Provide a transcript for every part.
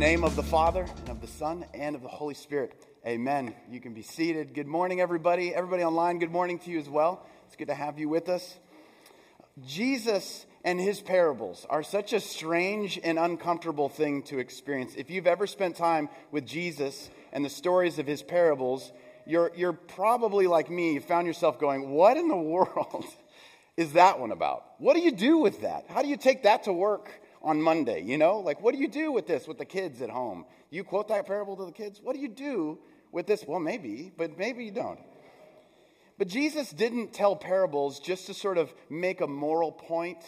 name of the Father, and of the Son, and of the Holy Spirit. Amen. You can be seated. Good morning, everybody. Everybody online, good morning to you as well. It's good to have you with us. Jesus and his parables are such a strange and uncomfortable thing to experience. If you've ever spent time with Jesus and the stories of his parables, you're, you're probably like me, you found yourself going, What in the world is that one about? What do you do with that? How do you take that to work? On Monday, you know? Like, what do you do with this with the kids at home? You quote that parable to the kids? What do you do with this? Well, maybe, but maybe you don't. But Jesus didn't tell parables just to sort of make a moral point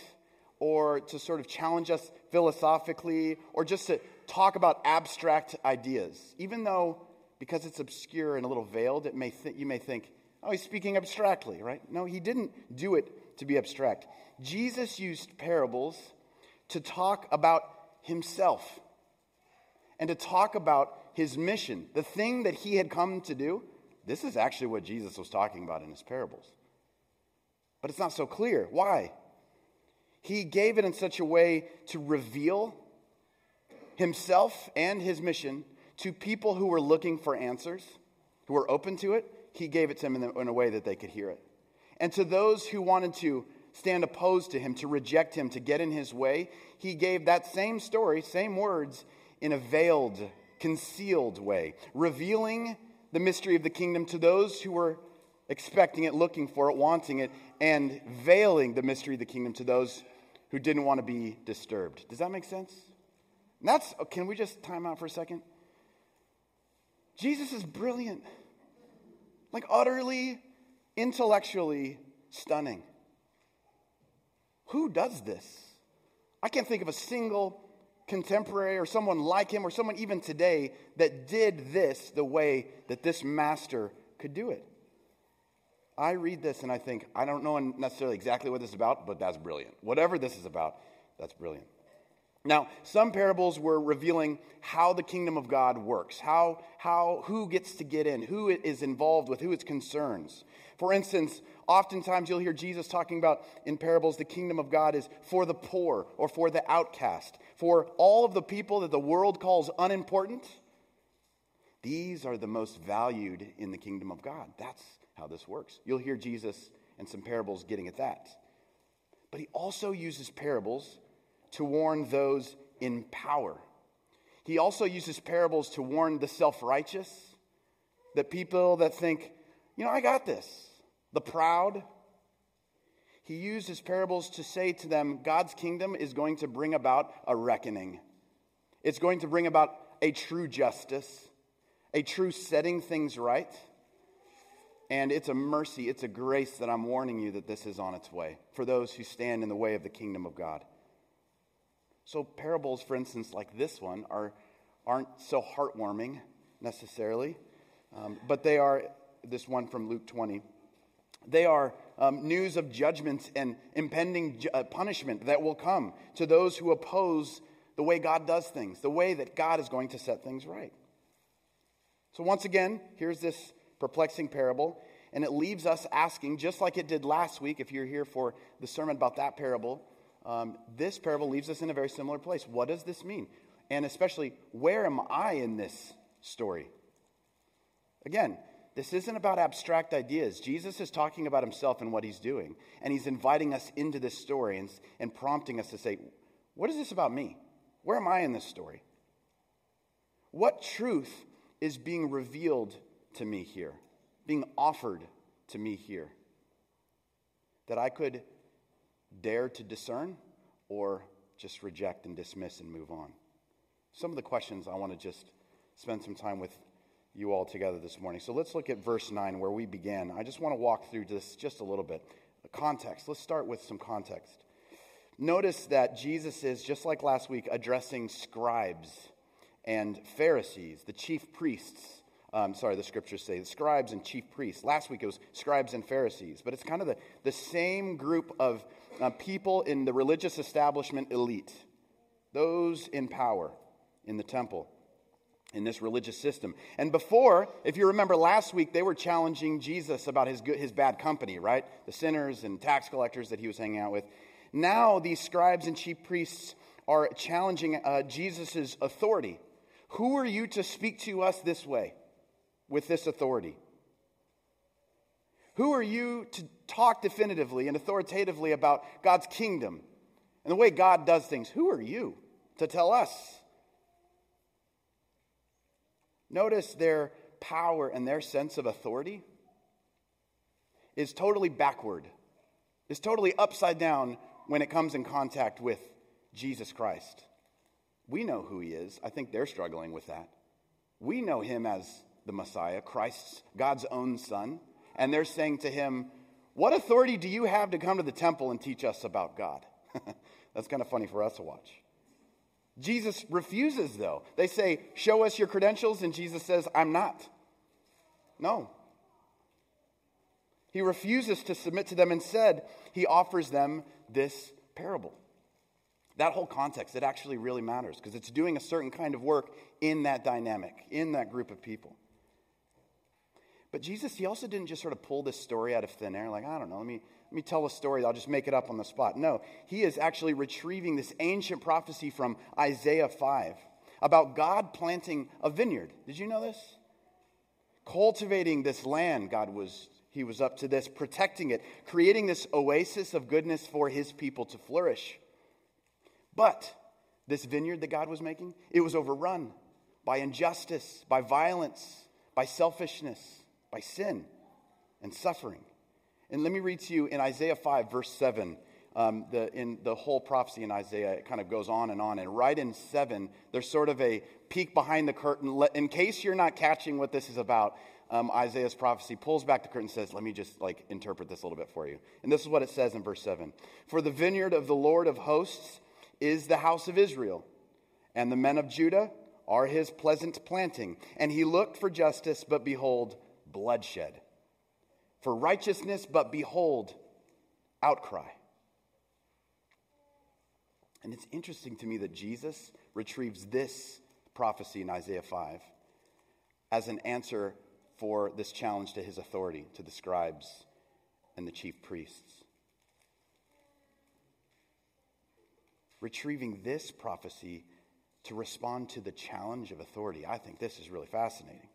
or to sort of challenge us philosophically or just to talk about abstract ideas. Even though, because it's obscure and a little veiled, it may th- you may think, oh, he's speaking abstractly, right? No, he didn't do it to be abstract. Jesus used parables to talk about himself and to talk about his mission, the thing that he had come to do. This is actually what Jesus was talking about in his parables. But it's not so clear. Why? He gave it in such a way to reveal himself and his mission to people who were looking for answers, who were open to it. He gave it to them in a way that they could hear it. And to those who wanted to stand opposed to him, to reject him, to get in his way, he gave that same story, same words, in a veiled, concealed way, revealing the mystery of the kingdom to those who were expecting it, looking for it, wanting it, and veiling the mystery of the kingdom to those who didn't want to be disturbed. Does that make sense? And that's, oh, can we just time out for a second? Jesus is brilliant, like utterly, intellectually stunning. Who does this? I can't think of a single contemporary or someone like him or someone even today that did this the way that this master could do it. I read this and I think, I don't know necessarily exactly what this is about, but that's brilliant. Whatever this is about, that's brilliant. Now, some parables were revealing how the kingdom of God works, how, how, who gets to get in, who is involved with, who its concerns. For instance, oftentimes you'll hear Jesus talking about in parables the kingdom of God is for the poor or for the outcast, for all of the people that the world calls unimportant. These are the most valued in the kingdom of God. That's how this works. You'll hear Jesus and some parables getting at that. But he also uses parables to warn those in power. He also uses parables to warn the self righteous, the people that think, you know, I got this, the proud. He uses parables to say to them, God's kingdom is going to bring about a reckoning. It's going to bring about a true justice, a true setting things right. And it's a mercy, it's a grace that I'm warning you that this is on its way for those who stand in the way of the kingdom of God. So, parables, for instance, like this one, are, aren't so heartwarming necessarily, um, but they are, this one from Luke 20, they are um, news of judgment and impending ju- uh, punishment that will come to those who oppose the way God does things, the way that God is going to set things right. So, once again, here's this perplexing parable, and it leaves us asking, just like it did last week, if you're here for the sermon about that parable, um, this parable leaves us in a very similar place. What does this mean? And especially, where am I in this story? Again, this isn't about abstract ideas. Jesus is talking about himself and what he's doing. And he's inviting us into this story and, and prompting us to say, What is this about me? Where am I in this story? What truth is being revealed to me here, being offered to me here? That I could dare to discern or just reject and dismiss and move on? Some of the questions I want to just spend some time with you all together this morning. So let's look at verse 9 where we began. I just want to walk through this just a little bit. The context. Let's start with some context. Notice that Jesus is, just like last week, addressing scribes and Pharisees, the chief priests um, sorry, the scriptures say the scribes and chief priests. Last week it was scribes and Pharisees, but it's kind of the, the same group of uh, people in the religious establishment elite, those in power in the temple, in this religious system. And before, if you remember last week, they were challenging Jesus about his, good, his bad company, right? The sinners and tax collectors that he was hanging out with. Now, these scribes and chief priests are challenging uh, Jesus' authority Who are you to speak to us this way with this authority? Who are you to talk definitively and authoritatively about God's kingdom and the way God does things? Who are you to tell us? Notice their power and their sense of authority is totally backward, is totally upside down when it comes in contact with Jesus Christ. We know who he is. I think they're struggling with that. We know him as the Messiah, Christ's God's own son, and they're saying to him, "What authority do you have to come to the temple and teach us about God?" That's kind of funny for us to watch. Jesus refuses though. They say, "Show us your credentials," and Jesus says, "I'm not." No. He refuses to submit to them. Instead, he offers them this parable. That whole context, it actually really matters because it's doing a certain kind of work in that dynamic, in that group of people. But Jesus, he also didn't just sort of pull this story out of thin air, like, I don't know, let me, let me tell a story, I'll just make it up on the spot. No, he is actually retrieving this ancient prophecy from Isaiah 5 about God planting a vineyard. Did you know this? Cultivating this land, God was he was up to this, protecting it, creating this oasis of goodness for his people to flourish. But this vineyard that God was making, it was overrun by injustice, by violence, by selfishness, by sin and suffering. And let me read to you in Isaiah 5, verse 7. Um, the, in the whole prophecy in Isaiah, it kind of goes on and on. And right in 7, there's sort of a peek behind the curtain. In case you're not catching what this is about, um, Isaiah's prophecy pulls back the curtain and says, Let me just like interpret this a little bit for you. And this is what it says in verse 7 For the vineyard of the Lord of hosts is the house of Israel, and the men of Judah are his pleasant planting. And he looked for justice, but behold, bloodshed. For righteousness, but behold, outcry. And it's interesting to me that Jesus retrieves this prophecy in Isaiah 5 as an answer for this challenge to his authority, to the scribes and the chief priests. Retrieving this prophecy to respond to the challenge of authority. I think this is really fascinating.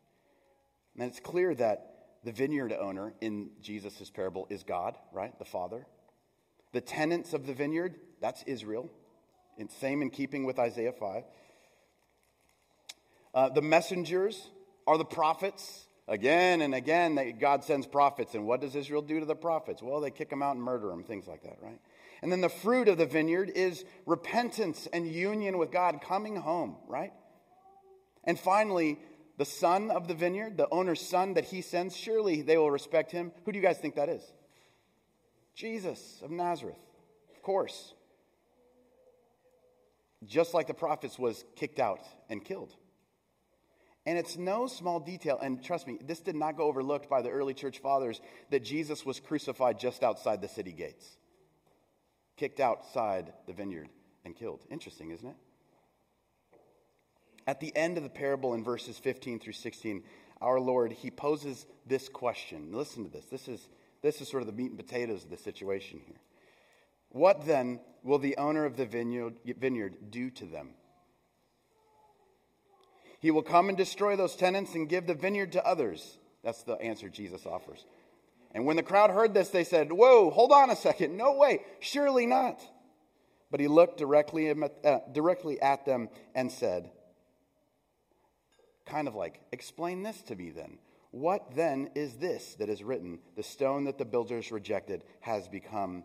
And it's clear that the vineyard owner in Jesus' parable is God, right? The Father. The tenants of the vineyard, that's Israel. It's same in keeping with Isaiah 5. Uh, the messengers are the prophets. Again and again, they, God sends prophets. And what does Israel do to the prophets? Well, they kick them out and murder them, things like that, right? And then the fruit of the vineyard is repentance and union with God, coming home, right? And finally, the son of the vineyard, the owner's son that he sends, surely they will respect him. Who do you guys think that is? Jesus of Nazareth, of course. Just like the prophets was kicked out and killed. And it's no small detail, and trust me, this did not go overlooked by the early church fathers that Jesus was crucified just outside the city gates, kicked outside the vineyard and killed. Interesting, isn't it? At the end of the parable in verses 15 through 16, our Lord, he poses this question. Listen to this. This is, this is sort of the meat and potatoes of the situation here. What then will the owner of the vineyard, vineyard do to them? He will come and destroy those tenants and give the vineyard to others. That's the answer Jesus offers. And when the crowd heard this, they said, Whoa, hold on a second. No way. Surely not. But he looked directly, uh, directly at them and said, kind of like, Explain this to me then. What then is this that is written? The stone that the builders rejected has become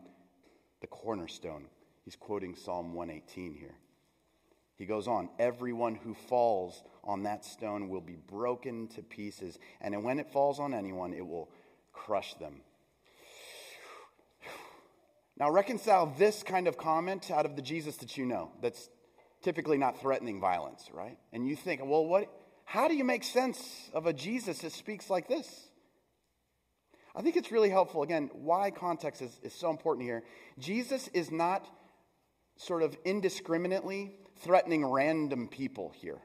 the cornerstone. He's quoting Psalm 118 here. He goes on, everyone who falls on that stone will be broken to pieces, and when it falls on anyone, it will crush them. Now, reconcile this kind of comment out of the Jesus that you know, that's typically not threatening violence, right? And you think, well, what, how do you make sense of a Jesus that speaks like this? I think it's really helpful. Again, why context is, is so important here. Jesus is not sort of indiscriminately threatening random people here,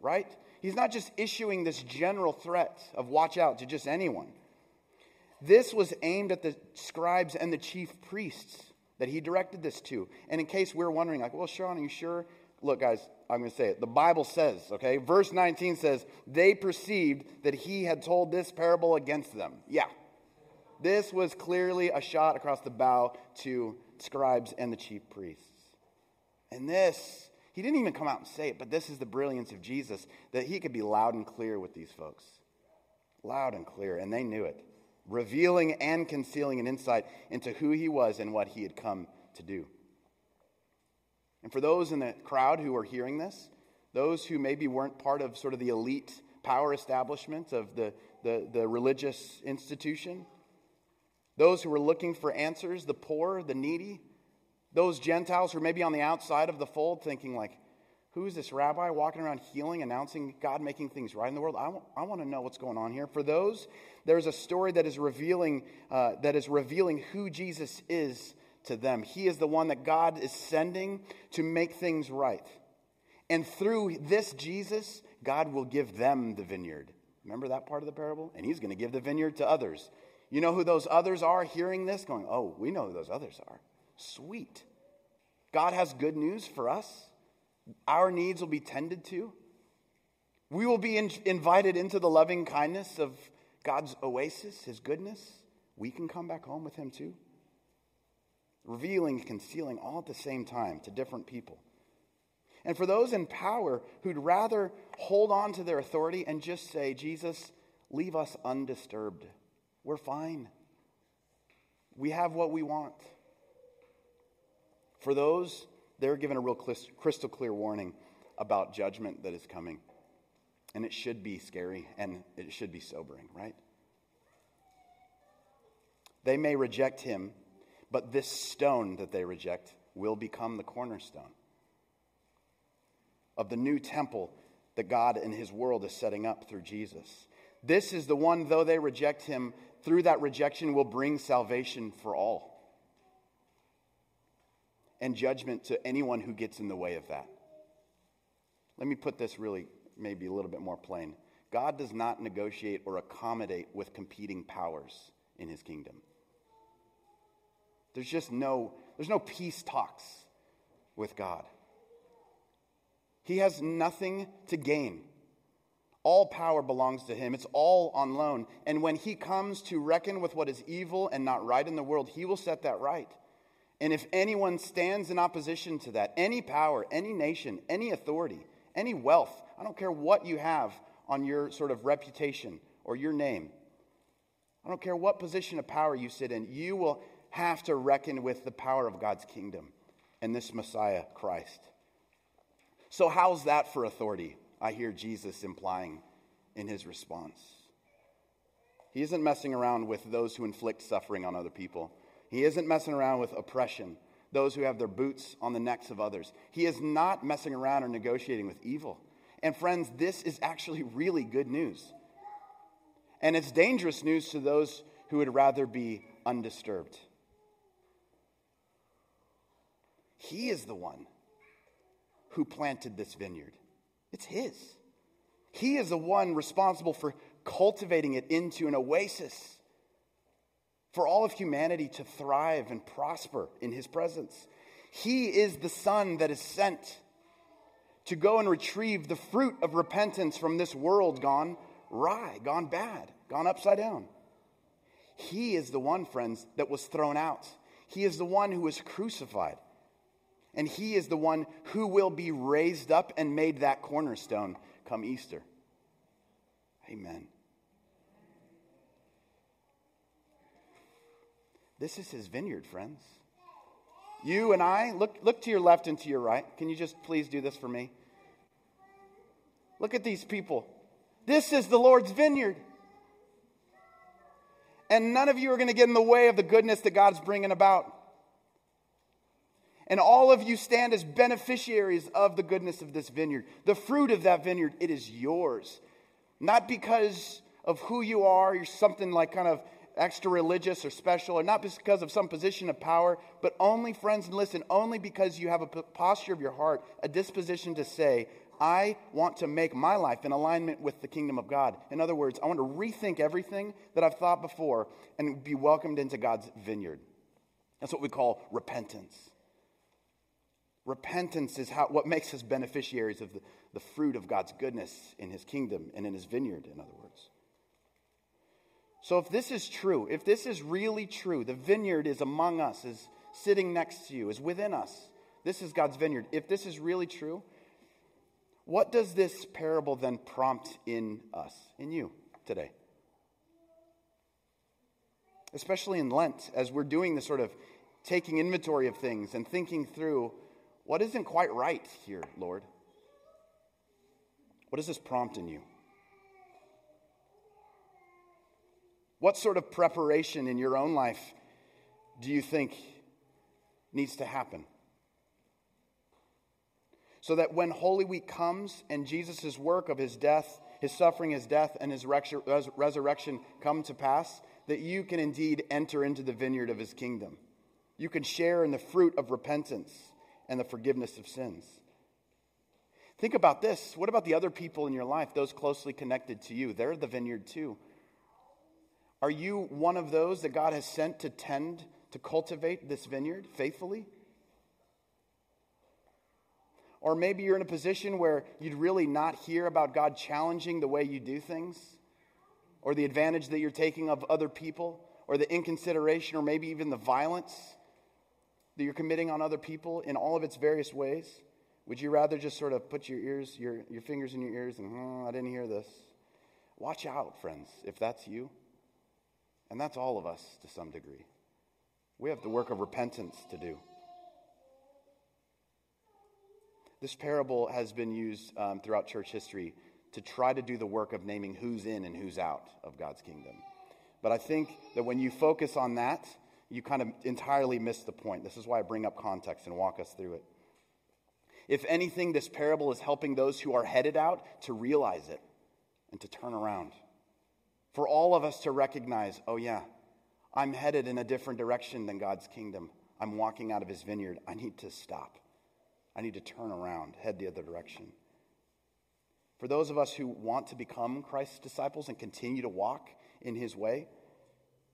right? He's not just issuing this general threat of watch out to just anyone. This was aimed at the scribes and the chief priests that he directed this to. And in case we're wondering, like, well, Sean, are you sure Look, guys, I'm going to say it. The Bible says, okay? Verse 19 says, they perceived that he had told this parable against them. Yeah. This was clearly a shot across the bow to scribes and the chief priests. And this, he didn't even come out and say it, but this is the brilliance of Jesus that he could be loud and clear with these folks. Loud and clear, and they knew it, revealing and concealing an insight into who he was and what he had come to do. And for those in the crowd who are hearing this, those who maybe weren't part of sort of the elite power establishment of the, the, the religious institution, those who were looking for answers, the poor, the needy, those Gentiles who are maybe on the outside of the fold thinking, like, who is this rabbi walking around healing, announcing God making things right in the world? I, w- I want to know what's going on here. For those, there's a story that is revealing, uh, that is revealing who Jesus is to them. He is the one that God is sending to make things right. And through this Jesus, God will give them the vineyard. Remember that part of the parable? And he's going to give the vineyard to others. You know who those others are hearing this? Going, oh, we know who those others are. Sweet. God has good news for us. Our needs will be tended to. We will be in, invited into the loving kindness of God's oasis, his goodness. We can come back home with him too revealing and concealing all at the same time to different people. And for those in power who'd rather hold on to their authority and just say, Jesus, leave us undisturbed. We're fine. We have what we want. For those, they're given a real crystal clear warning about judgment that is coming. And it should be scary and it should be sobering, right? They may reject him but this stone that they reject will become the cornerstone of the new temple that God and his world is setting up through Jesus. This is the one, though they reject him, through that rejection will bring salvation for all and judgment to anyone who gets in the way of that. Let me put this really, maybe a little bit more plain. God does not negotiate or accommodate with competing powers in his kingdom. There's just no, there's no peace talks with God. He has nothing to gain. All power belongs to him. It's all on loan. And when he comes to reckon with what is evil and not right in the world, he will set that right. And if anyone stands in opposition to that, any power, any nation, any authority, any wealth, I don't care what you have on your sort of reputation or your name, I don't care what position of power you sit in, you will have to reckon with the power of God's kingdom and this Messiah, Christ. So, how's that for authority? I hear Jesus implying in his response. He isn't messing around with those who inflict suffering on other people. He isn't messing around with oppression, those who have their boots on the necks of others. He is not messing around or negotiating with evil. And, friends, this is actually really good news. And it's dangerous news to those who would rather be undisturbed. He is the one who planted this vineyard, it's His. He is the one responsible for cultivating it into an oasis for all of humanity to thrive and prosper in His presence. He is the Son that is sent to go and retrieve the fruit of repentance from this world gone wry, gone bad, gone upside down. He is the one, friends, that was thrown out. He is the one who was crucified. And he is the one who will be raised up and made that cornerstone come Easter. Amen. This is his vineyard, friends. You and I, look, look to your left and to your right. Can you just please do this for me? Look at these people. This is the Lord's vineyard. And none of you are going to get in the way of the goodness that God's bringing about. And all of you stand as beneficiaries of the goodness of this vineyard. The fruit of that vineyard, it is yours. Not because of who you are, you're something like kind of extra religious or special, or not because of some position of power, but only, friends, and listen, only because you have a posture of your heart, a disposition to say, I want to make my life in alignment with the kingdom of God. In other words, I want to rethink everything that I've thought before and be welcomed into God's vineyard. That's what we call repentance. Repentance is how, what makes us beneficiaries of the, the fruit of God's goodness in his kingdom and in his vineyard, in other words. So, if this is true, if this is really true, the vineyard is among us, is sitting next to you, is within us. This is God's vineyard. If this is really true, what does this parable then prompt in us, in you today? Especially in Lent, as we're doing this sort of taking inventory of things and thinking through what isn't quite right here, Lord? What does this prompt in you? What sort of preparation in your own life do you think needs to happen? So that when Holy Week comes and Jesus' work of his death, his suffering, his death, and his resurrection come to pass, that you can indeed enter into the vineyard of his kingdom. You can share in the fruit of repentance and the forgiveness of sins. Think about this. What about the other people in your life, those closely connected to you? They're the vineyard too. Are you one of those that God has sent to tend, to cultivate this vineyard faithfully? Or maybe you're in a position where you'd really not hear about God challenging the way you do things, or the advantage that you're taking of other people, or the inconsideration, or maybe even the violence that you're committing on other people in all of its various ways? Would you rather just sort of put your ears, your, your fingers in your ears and, oh, I didn't hear this? Watch out, friends, if that's you. And that's all of us to some degree. We have the work of repentance to do. This parable has been used um, throughout church history to try to do the work of naming who's in and who's out of God's kingdom. But I think that when you focus on that, you kind of entirely miss the point. This is why I bring up context and walk us through it. If anything, this parable is helping those who are headed out to realize it and to turn around for all of us to recognize oh, yeah, I'm headed in a different direction than God's kingdom. I'm walking out of his vineyard. I need to stop. I need to turn around, head the other direction. For those of us who want to become Christ's disciples and continue to walk in his way,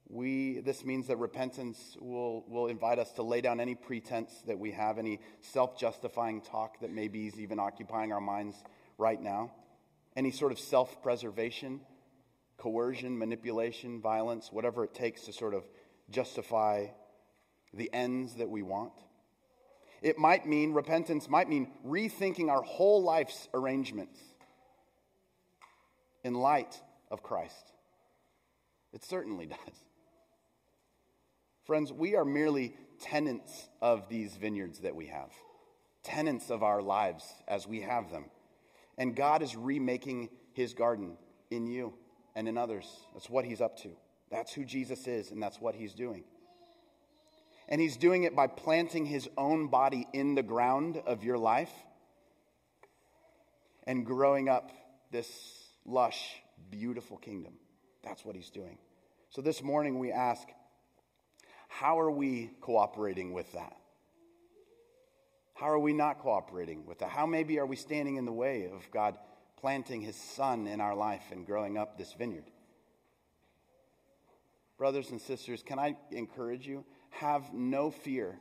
we, this means that repentance will, will invite us to lay down any pretense that we have, any self justifying talk that maybe is even occupying our minds right now, any sort of self preservation coercion, manipulation, violence, whatever it takes to sort of justify the ends that we want. It might mean, repentance might mean rethinking our whole life's arrangements in light of Christ. It certainly does. Friends, we are merely tenants of these vineyards that we have, tenants of our lives as we have them. And God is remaking his garden in you and in others. That's what he's up to. That's who Jesus is, and that's what he's doing. And he's doing it by planting his own body in the ground of your life and growing up this lush, beautiful kingdom. That's what he's doing. So this morning we ask, how are we cooperating with that? How are we not cooperating with that? How maybe are we standing in the way of God planting his son in our life and growing up this vineyard. Brothers and sisters, can I encourage you? Have no fear.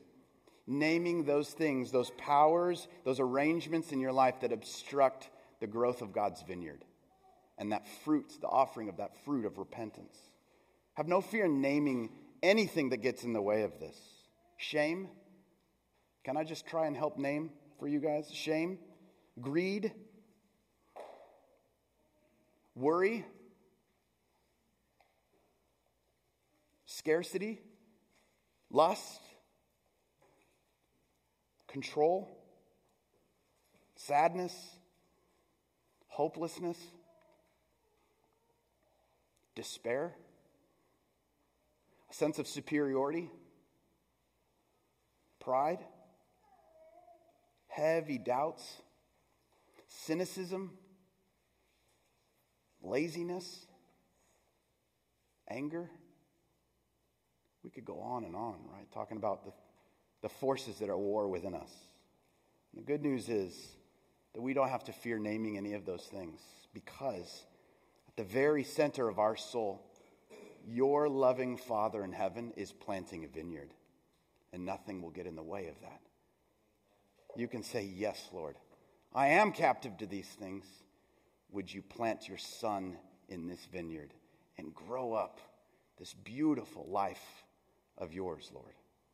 Naming those things, those powers, those arrangements in your life that obstruct the growth of God's vineyard and that fruit, the offering of that fruit of repentance. Have no fear naming anything that gets in the way of this. Shame. Can I just try and help name for you guys? Shame, greed, worry, scarcity, lust, control, sadness, hopelessness, despair, sense of superiority, pride, heavy doubts, cynicism laziness, anger. We could go on and on, right? Talking about the, the forces that are at war within us. And the good news is that we don't have to fear naming any of those things because at the very center of our soul, your loving Father in heaven is planting a vineyard, and nothing will get in the way of that. you can say, Yes, Lord, I am captive to these things. Would you plant your son in this vineyard and grow up this beautiful life of yours, Lord,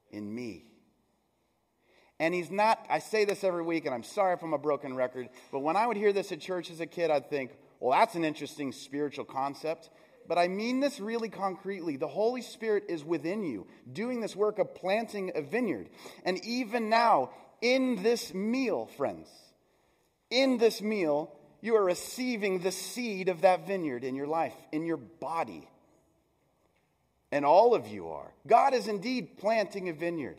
in me? And he's not, I say this every week, and I'm sorry if I'm a broken record, but when I would hear this at church as a kid, I'd think, well, that's an interesting spiritual concept. But I mean this really concretely. The Holy Spirit is within you, doing this work of planting a vineyard. And even now, in this meal, friends, in this meal, you are receiving the seed of that vineyard in your life, in your body. And all of you are. God is indeed planting a vineyard.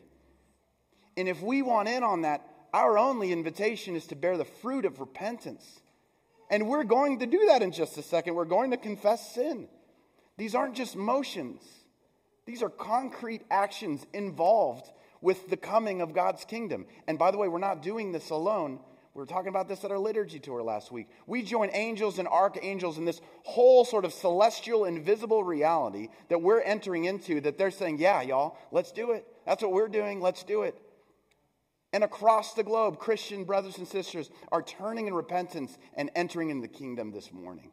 And if we want in on that, our only invitation is to bear the fruit of repentance. And we're going to do that in just a second. We're going to confess sin. These aren't just motions, these are concrete actions involved with the coming of God's kingdom. And by the way, we're not doing this alone. We were talking about this at our liturgy tour last week. We join angels and archangels in this whole sort of celestial, invisible reality that we're entering into, that they're saying, Yeah, y'all, let's do it. That's what we're doing. Let's do it. And across the globe, Christian brothers and sisters are turning in repentance and entering in the kingdom this morning.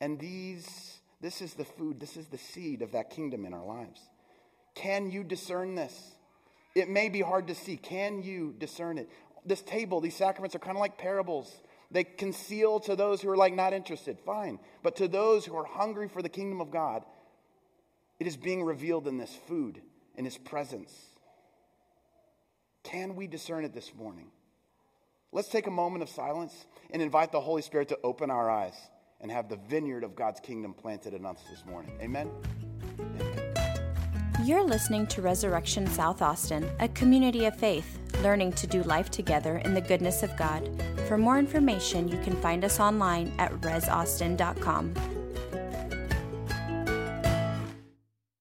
And these, this is the food, this is the seed of that kingdom in our lives. Can you discern this? It may be hard to see. Can you discern it? This table, these sacraments are kind of like parables. They conceal to those who are like not interested, fine. But to those who are hungry for the kingdom of God, it is being revealed in this food, in his presence. Can we discern it this morning? Let's take a moment of silence and invite the Holy Spirit to open our eyes and have the vineyard of God's kingdom planted in us this morning. Amen. You're listening to Resurrection South Austin, a community of faith, learning to do life together in the goodness of God. For more information, you can find us online at resaustin.com.